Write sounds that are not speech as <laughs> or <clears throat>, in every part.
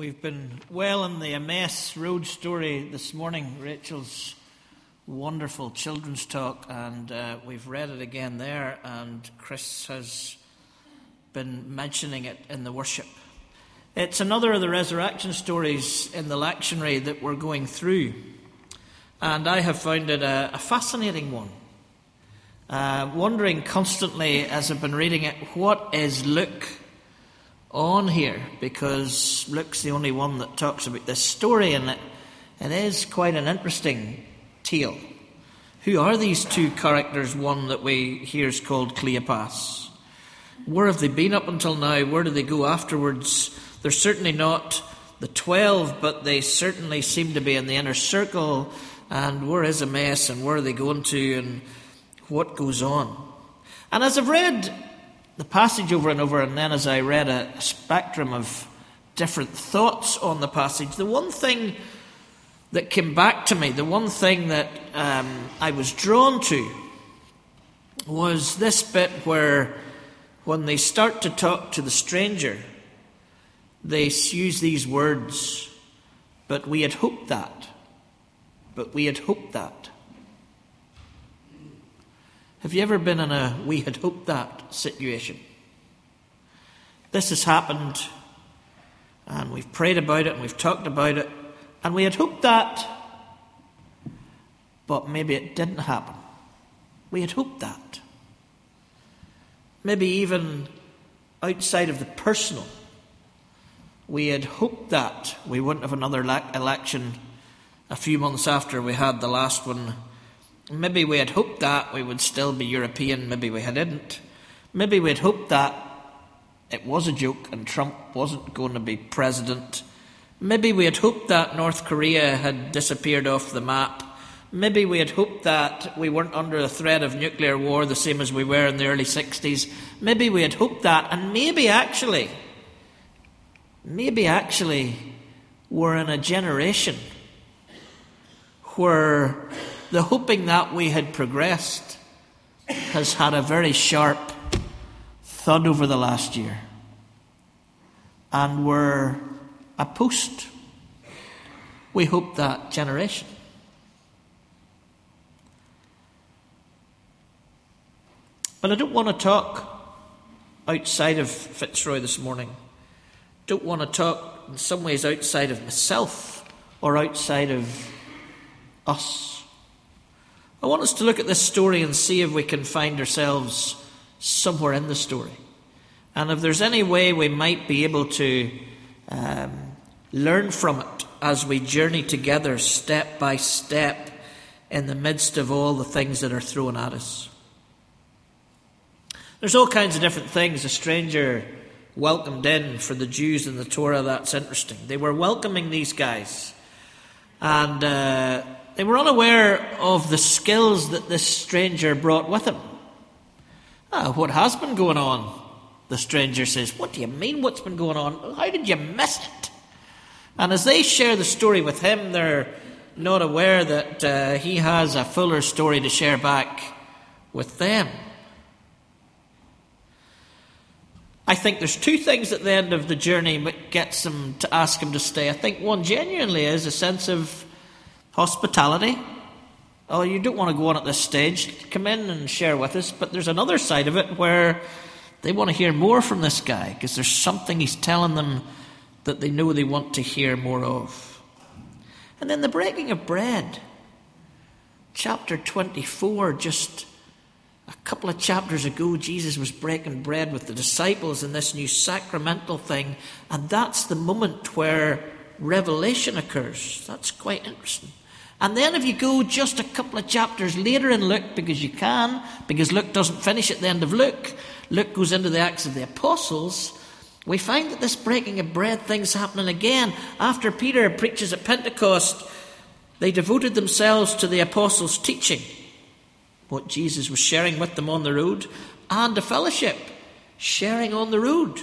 We've been well in the Emmaus Road story this morning, Rachel's wonderful children's talk, and uh, we've read it again there, and Chris has been mentioning it in the worship. It's another of the resurrection stories in the lectionary that we're going through, and I have found it a, a fascinating one. Uh, wondering constantly as I've been reading it, what is Luke on here because Luke's the only one that talks about this story, and it, it is quite an interesting tale. Who are these two characters? One that we hear is called Cleopas. Where have they been up until now? Where do they go afterwards? They're certainly not the twelve, but they certainly seem to be in the inner circle. And where is Emmaus, and where are they going to, and what goes on? And as I've read the passage over and over, and then as I read a spectrum of different thoughts on the passage, the one thing that came back to me, the one thing that um, I was drawn to, was this bit where, when they start to talk to the stranger, they use these words, but we had hoped that. But we had hoped that. Have you ever been in a we had hoped that situation? This has happened, and we've prayed about it, and we've talked about it, and we had hoped that, but maybe it didn't happen. We had hoped that. Maybe even outside of the personal, we had hoped that we wouldn't have another election a few months after we had the last one Maybe we had hoped that we would still be European, maybe we hadn't. Maybe we had hoped that it was a joke and Trump wasn't going to be president. Maybe we had hoped that North Korea had disappeared off the map. Maybe we had hoped that we weren't under the threat of nuclear war the same as we were in the early 60s. Maybe we had hoped that, and maybe actually, maybe actually, we're in a generation where the hoping that we had progressed has had a very sharp thud over the last year. And we're a post. We hope that generation. But I don't want to talk outside of Fitzroy this morning. Don't want to talk in some ways outside of myself or outside of us. I want us to look at this story and see if we can find ourselves somewhere in the story. And if there's any way we might be able to um, learn from it as we journey together step by step in the midst of all the things that are thrown at us. There's all kinds of different things. A stranger welcomed in for the Jews in the Torah, that's interesting. They were welcoming these guys. And uh, they were unaware of the skills that this stranger brought with him. Ah, what has been going on? The stranger says, What do you mean, what's been going on? How did you miss it? And as they share the story with him, they're not aware that uh, he has a fuller story to share back with them. I think there's two things at the end of the journey that gets them to ask him to stay. I think one genuinely is a sense of Hospitality. Oh, you don't want to go on at this stage. Come in and share with us. But there's another side of it where they want to hear more from this guy because there's something he's telling them that they know they want to hear more of. And then the breaking of bread. Chapter 24, just a couple of chapters ago, Jesus was breaking bread with the disciples in this new sacramental thing. And that's the moment where revelation occurs. That's quite interesting. And then if you go just a couple of chapters later in Luke, because you can, because Luke doesn't finish at the end of Luke, Luke goes into the Acts of the Apostles, we find that this breaking of bread thing's happening again. After Peter preaches at Pentecost, they devoted themselves to the apostles' teaching, what Jesus was sharing with them on the road, and to fellowship, sharing on the road,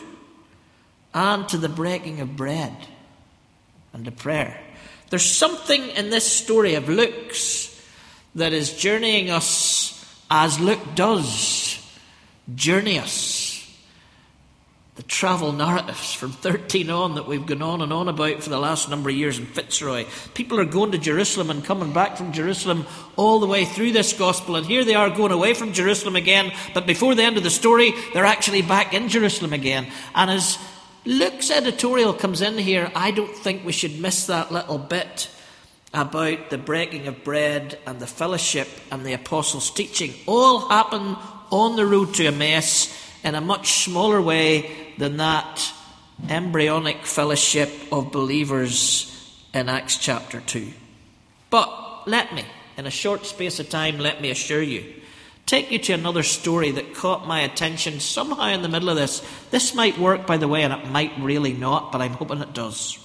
and to the breaking of bread and to prayer. There's something in this story of Luke's that is journeying us as Luke does journey us. the travel narratives from 13 on that we've gone on and on about for the last number of years in Fitzroy. People are going to Jerusalem and coming back from Jerusalem all the way through this gospel, and here they are going away from Jerusalem again, but before the end of the story, they're actually back in Jerusalem again. And as Luke's editorial comes in here, I don't think we should miss that little bit about the breaking of bread and the fellowship and the apostles' teaching. All happen on the road to Emmaus in a much smaller way than that embryonic fellowship of believers in Acts chapter 2. But let me, in a short space of time, let me assure you, take you to another story that caught my attention somehow in the middle of this. This might work, by the way, and it might really not, but I'm hoping it does.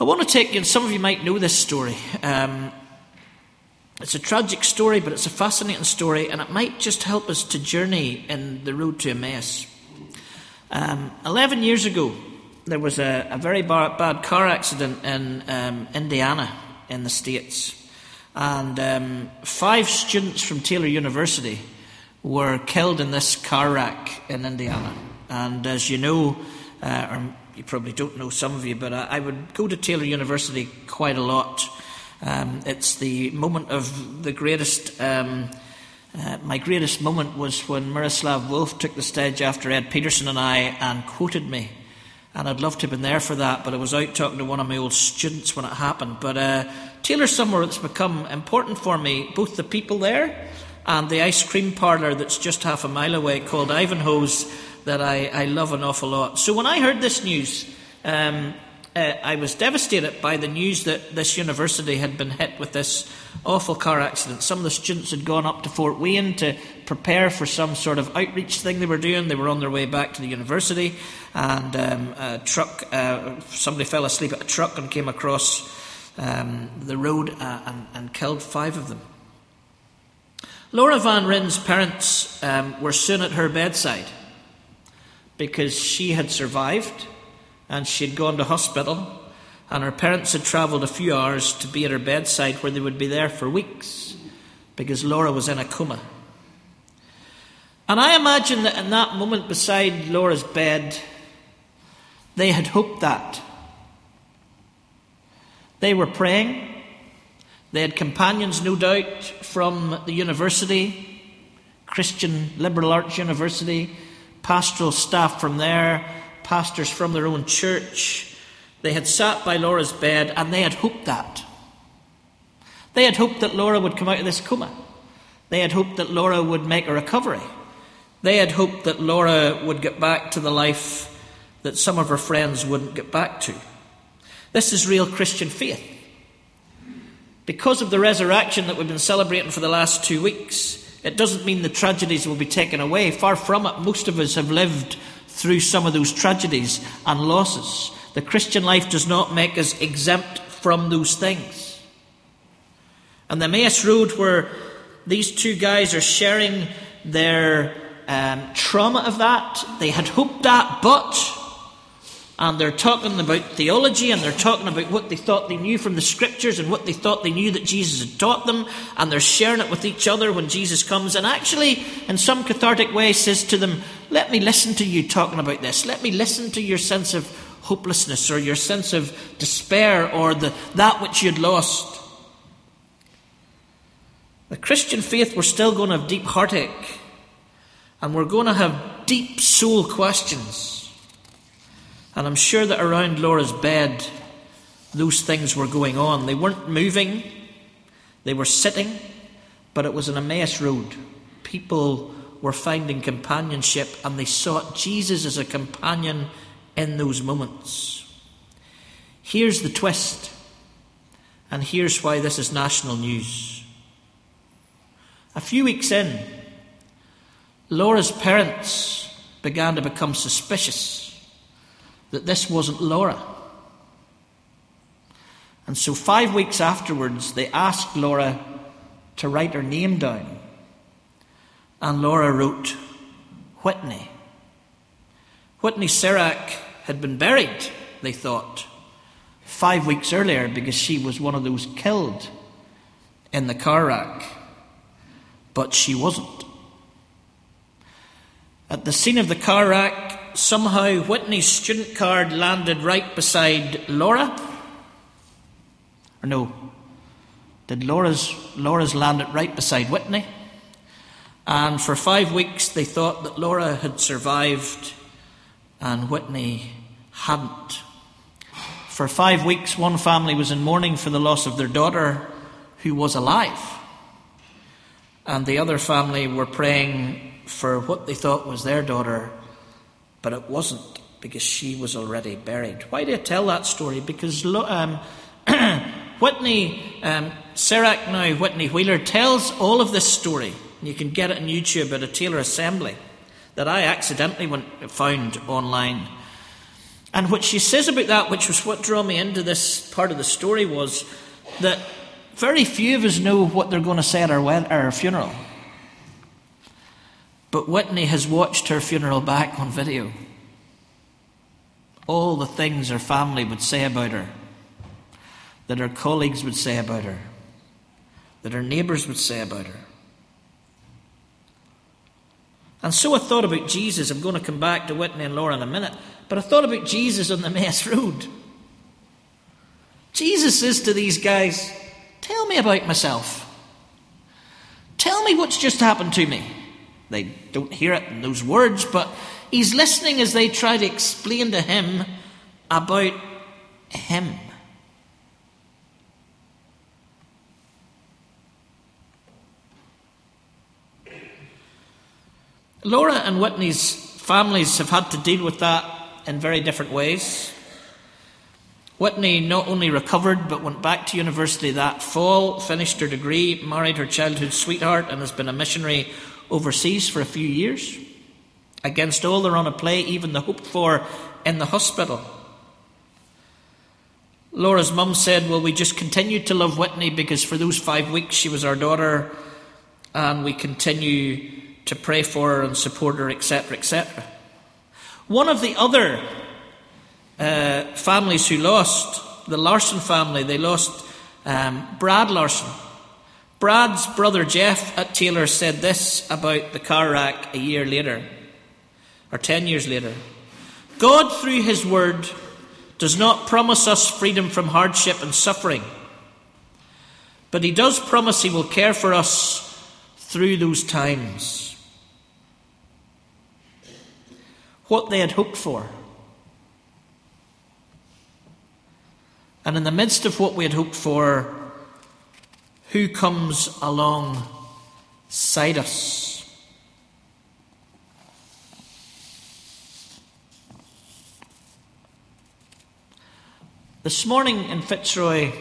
I want to take you, and some of you might know this story. Um, it's a tragic story, but it's a fascinating story, and it might just help us to journey in the road to Emmaus. Um, Eleven years ago, there was a, a very bar, bad car accident in um, Indiana, in the States. And um, five students from Taylor University were killed in this car wreck in Indiana. And as you know, uh, or you probably don't know, some of you, but I, I would go to Taylor University quite a lot. Um, it's the moment of the greatest. Um, uh, my greatest moment was when Miroslav Volf took the stage after Ed Peterson and I and quoted me. And I'd love to have been there for that, but I was out talking to one of my old students when it happened. But uh, Taylor's somewhere that's become important for me, both the people there and the ice cream parlour that's just half a mile away called Ivanhoe's that I, I love an awful lot. So when I heard this news, um, uh, I was devastated by the news that this university had been hit with this awful car accident. Some of the students had gone up to Fort Wayne to prepare for some sort of outreach thing they were doing. They were on their way back to the university, and um, a truck, uh, somebody fell asleep at a truck and came across um, the road uh, and, and, killed five of them. Laura Van Ryn's parents um, were soon at her bedside because she had survived and she had gone to hospital, and her parents had travelled a few hours to be at her bedside where they would be there for weeks because Laura was in a coma. And I imagine that in that moment beside Laura's bed, they had hoped that. They were praying. They had companions, no doubt, from the university, Christian Liberal Arts University, pastoral staff from there, pastors from their own church. They had sat by Laura's bed and they had hoped that. They had hoped that Laura would come out of this coma. They had hoped that Laura would make a recovery. They had hoped that Laura would get back to the life that some of her friends wouldn't get back to. This is real Christian faith. Because of the resurrection that we've been celebrating for the last two weeks, it doesn't mean the tragedies will be taken away. Far from it, most of us have lived through some of those tragedies and losses. The Christian life does not make us exempt from those things. And the Emmaus Road, where these two guys are sharing their um, trauma of that, they had hoped that, but and they're talking about theology and they're talking about what they thought they knew from the scriptures and what they thought they knew that Jesus had taught them and they're sharing it with each other when Jesus comes. And actually in some cathartic way says to them let me listen to you talking about this. Let me listen to your sense of hopelessness or your sense of despair or the, that which you'd lost. The Christian faith we're still going to have deep heartache and we're going to have deep soul questions and I'm sure that around Laura's bed, those things were going on. They weren't moving, they were sitting, but it was an Emmaus road. People were finding companionship and they sought Jesus as a companion in those moments. Here's the twist, and here's why this is national news. A few weeks in, Laura's parents began to become suspicious that this wasn't Laura. And so, five weeks afterwards, they asked Laura to write her name down. And Laura wrote Whitney. Whitney Cerak had been buried, they thought, five weeks earlier because she was one of those killed in the car wreck. But she wasn't. At the scene of the car wreck, somehow Whitney's student card landed right beside Laura. Or no, did Laura's, Laura's land it right beside Whitney? And for five weeks they thought that Laura had survived and Whitney hadn't. For five weeks, one family was in mourning for the loss of their daughter who was alive. And the other family were praying for what they thought was their daughter, but it wasn't because she was already buried. Why do I tell that story? Because um, <clears throat> Whitney, um, now, Whitney Wheeler, tells all of this story. You can get it on YouTube at a Taylor Assembly that I accidentally went, found online. And what she says about that, which was what drew me into this part of the story, was that very few of us know what they're going to say at our, our funeral. But Whitney has watched her funeral back on video. All the things her family would say about her, that her colleagues would say about her, that her neighbours would say about her. And so I thought about Jesus. I'm going to come back to Whitney and Laura in a minute. But I thought about Jesus on the <laughs> mess road. Jesus says to these guys, Tell me about myself. Tell me what's just happened to me. They don't hear it in those words, but he's listening as they try to explain to him about him. Laura and Whitney's families have had to deal with that in very different ways. Whitney not only recovered but went back to university that fall, finished her degree, married her childhood sweetheart, and has been a missionary overseas for a few years, against all the on a play, even the hoped for in the hospital. Laura's mum said, Well, we just continued to love Whitney because for those five weeks she was our daughter, and we continue to pray for her and support her, etc., etc. One of the other uh, families who lost, the Larson family, they lost um, Brad Larson. Brad's brother Jeff at Taylor said this about the car wreck a year later, or ten years later. God, through His Word, does not promise us freedom from hardship and suffering, but He does promise He will care for us through those times. What they had hoped for. And in the midst of what we had hoped for, who comes alongside us. This morning in Fitzroy,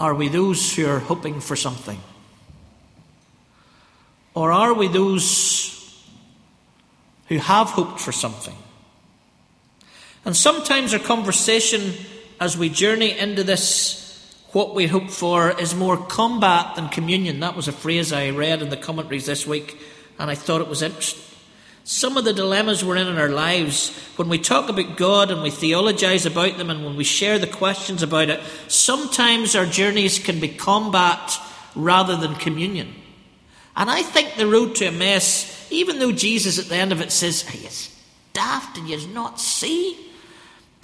are we those who are hoping for something? Or are we those who have hoped for something? And sometimes our conversation as we journey into this what we hope for is more combat than communion. That was a phrase I read in the commentaries this week, and I thought it was interesting. Some of the dilemmas we're in in our lives, when we talk about God and we theologize about them and when we share the questions about it, sometimes our journeys can be combat rather than communion. And I think the road to Emmaus, even though Jesus at the end of it says, Are you daft and you not see?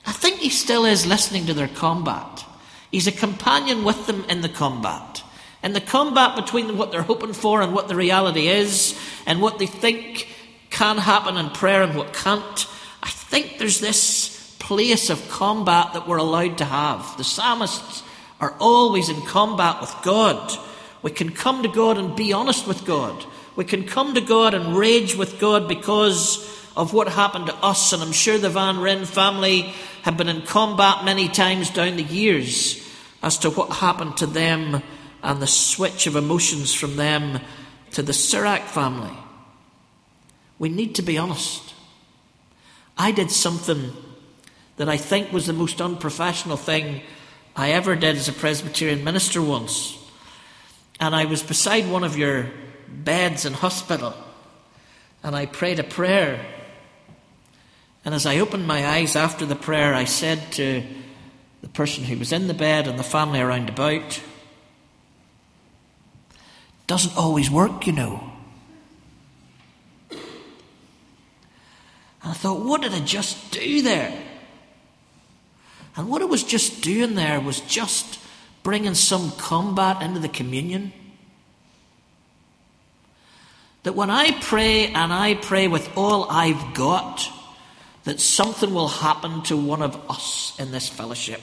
I think he still is listening to their combat. He's a companion with them in the combat. In the combat between what they're hoping for and what the reality is, and what they think can happen in prayer and what can't, I think there's this place of combat that we're allowed to have. The psalmists are always in combat with God. We can come to God and be honest with God. We can come to God and rage with God because of what happened to us. And I'm sure the Van Ryn family have been in combat many times down the years as to what happened to them and the switch of emotions from them to the Cerak family. We need to be honest. I did something that I think was the most unprofessional thing I ever did as a Presbyterian minister once. And I was beside one of your beds in hospital, and I prayed a prayer. And as I opened my eyes after the prayer, I said to the person who was in the bed and the family around about. Doesn't always work, you know. And I thought, what did I just do there? And what I was just doing there was just bringing some combat into the communion. That when I pray and I pray with all I've got, that something will happen to one of us in this fellowship.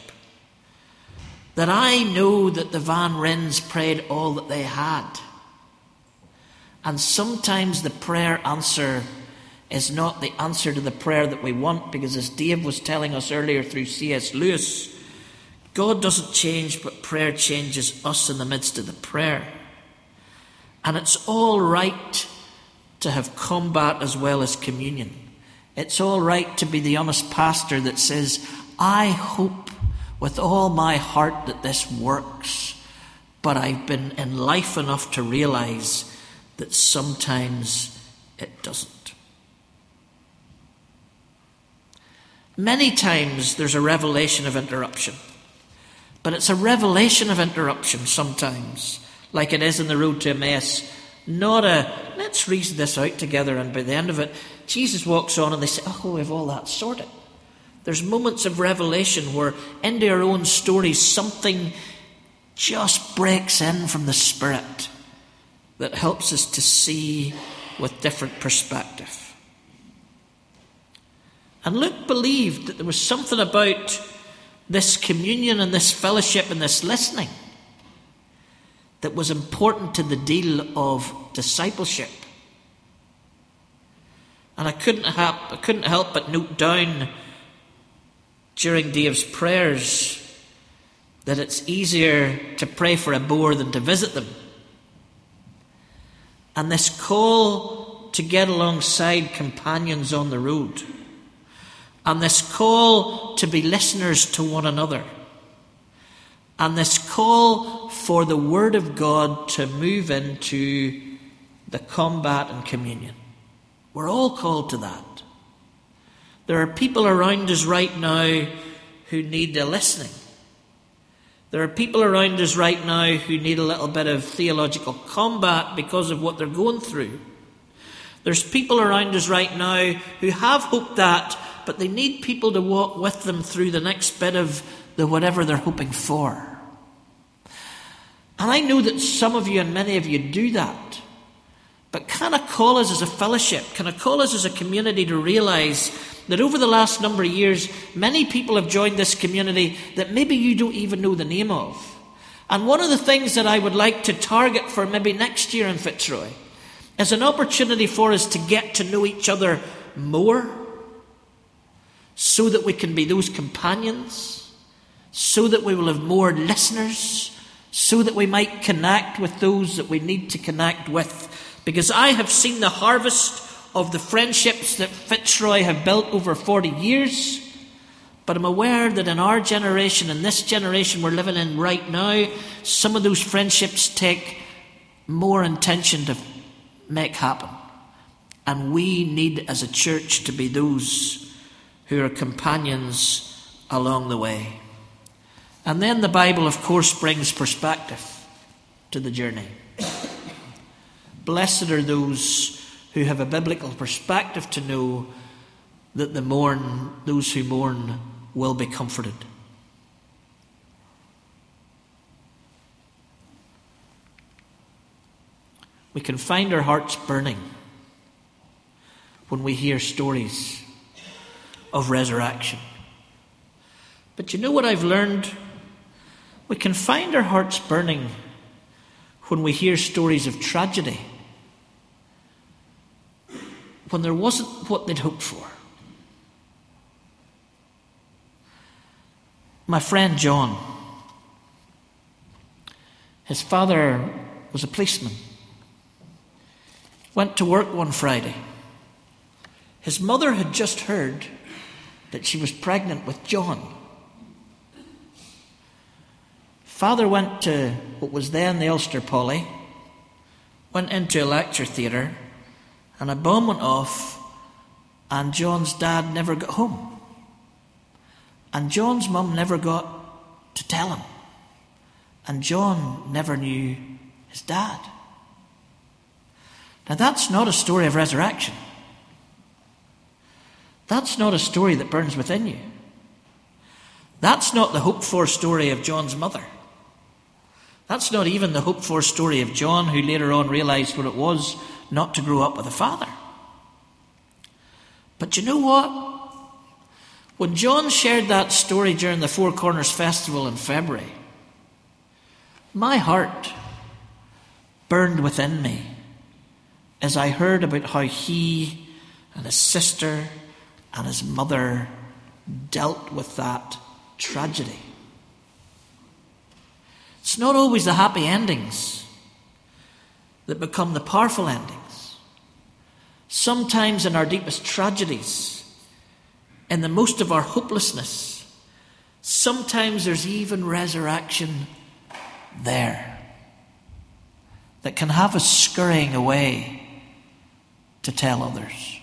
That I know that the Van Ryns prayed all that they had. And sometimes the prayer answer is not the answer to the prayer that we want, because as Dave was telling us earlier through C.S. Lewis, God doesn't change, but prayer changes us in the midst of the prayer. And it's all right to have combat as well as communion. It's all right to be the honest pastor that says, I hope with all my heart that this works, but I've been in life enough to realize that sometimes it doesn't. Many times there's a revelation of interruption, but it's a revelation of interruption sometimes, like it is in the road to Emmaus. Not a, let's reason this out together, and by the end of it, Jesus walks on and they say, Oh, we have all that sorted. There's moments of revelation where, into our own stories, something just breaks in from the Spirit that helps us to see with different perspective. And Luke believed that there was something about this communion and this fellowship and this listening that was important to the deal of discipleship. And I couldn't help, I couldn't help but note down during Dave's prayers that it's easier to pray for a boar than to visit them. And this call to get alongside companions on the road and this call to be listeners to one another, and this call for the Word of God to move into the combat and communion. We're all called to that. There are people around us right now who need a listening. There are people around us right now who need a little bit of theological combat because of what they're going through. There's people around us right now who have hoped that but they need people to walk with them through the next bit of the whatever they're hoping for. And I know that some of you and many of you do that. But can I call us as a fellowship? Can I call us as a community to realize that over the last number of years, many people have joined this community that maybe you don't even know the name of? And one of the things that I would like to target for maybe next year in Fitzroy is an opportunity for us to get to know each other more so that we can be those companions, so that we will have more listeners, so that we might connect with those that we need to connect with. Because I have seen the harvest of the friendships that Fitzroy have built over 40 years. But I'm aware that in our generation, in this generation we're living in right now, some of those friendships take more intention to make happen. And we need, as a church, to be those who are companions along the way. And then the Bible, of course, brings perspective to the journey. Blessed are those who have a biblical perspective to know that the mourn, those who mourn will be comforted. We can find our hearts burning when we hear stories of resurrection. But you know what I've learned? We can find our hearts burning when we hear stories of tragedy, when there wasn't what they'd hoped for. My friend John, his father was a policeman, went to work one Friday. His mother had just heard that she was pregnant with John. Father went to what was then the Ulster Poly, went into a lecture theatre, and a bomb went off, and John's dad never got home. And John's mum never got to tell him. And John never knew his dad. Now, that's not a story of resurrection. That's not a story that burns within you. That's not the hoped for story of John's mother. That's not even the hoped for story of John, who later on realized what it was not to grow up with a father. But you know what? When John shared that story during the Four Corners Festival in February, my heart burned within me as I heard about how he and his sister and his mother dealt with that tragedy. It's not always the happy endings that become the powerful endings. Sometimes in our deepest tragedies, in the most of our hopelessness, sometimes there's even resurrection there that can have us scurrying away to tell others.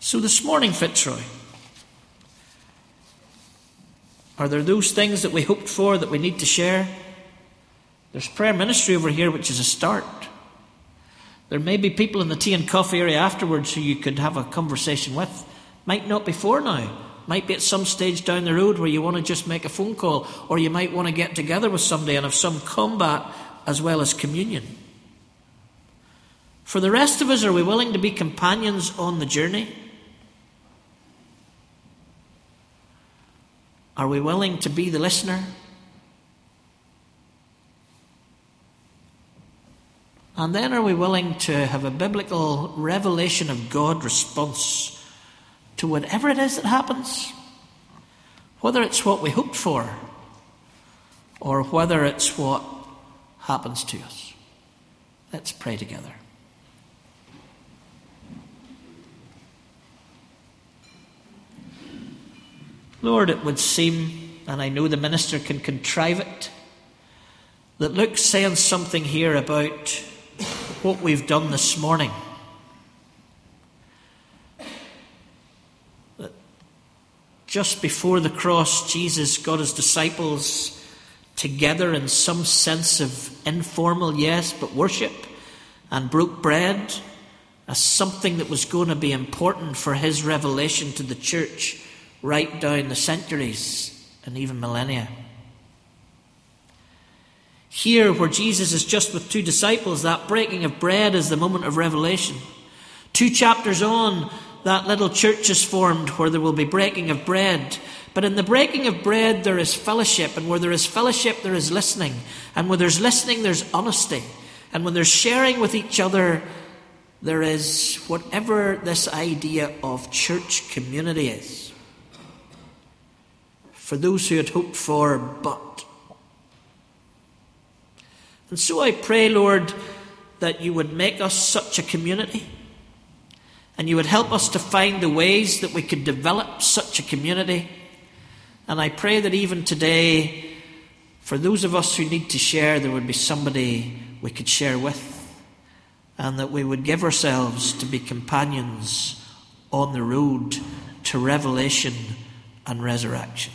So this morning, Fitzroy, are there those things that we hoped for that we need to share? There's prayer ministry over here, which is a start. There may be people in the tea and coffee area afterwards who you could have a conversation with. Might not be for now. Might be at some stage down the road where you want to just make a phone call, or you might want to get together with somebody and have some combat as well as communion. For the rest of us, are we willing to be companions on the journey? Are we willing to be the listener? And then are we willing to have a biblical revelation of God response to whatever it is that happens? Whether it's what we hoped for or whether it's what happens to us. Let's pray together. Lord, it would seem, and I know the minister can contrive it, that Luke's saying something here about what we've done this morning. Just before the cross, Jesus got his disciples together in some sense of informal, yes, but worship, and broke bread as something that was going to be important for his revelation to the church right down the centuries and even millennia. Here, where Jesus is just with two disciples, that breaking of bread is the moment of revelation. Two chapters on, that little church is formed where there will be breaking of bread. But in the breaking of bread, there is fellowship. And where there is fellowship, there is listening. And where there's listening, there's honesty. And when there's sharing with each other, there is whatever this idea of church community is for those who had hoped for but. And so I pray, Lord, that you would make us such a community and you would help us to find the ways that we could develop such a community. And I pray that even today, for those of us who need to share, there would be somebody we could share with, and that we would give ourselves to be companions on the road to revelation and resurrection.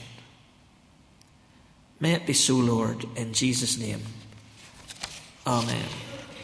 May it be so, Lord, in Jesus' name. Amen.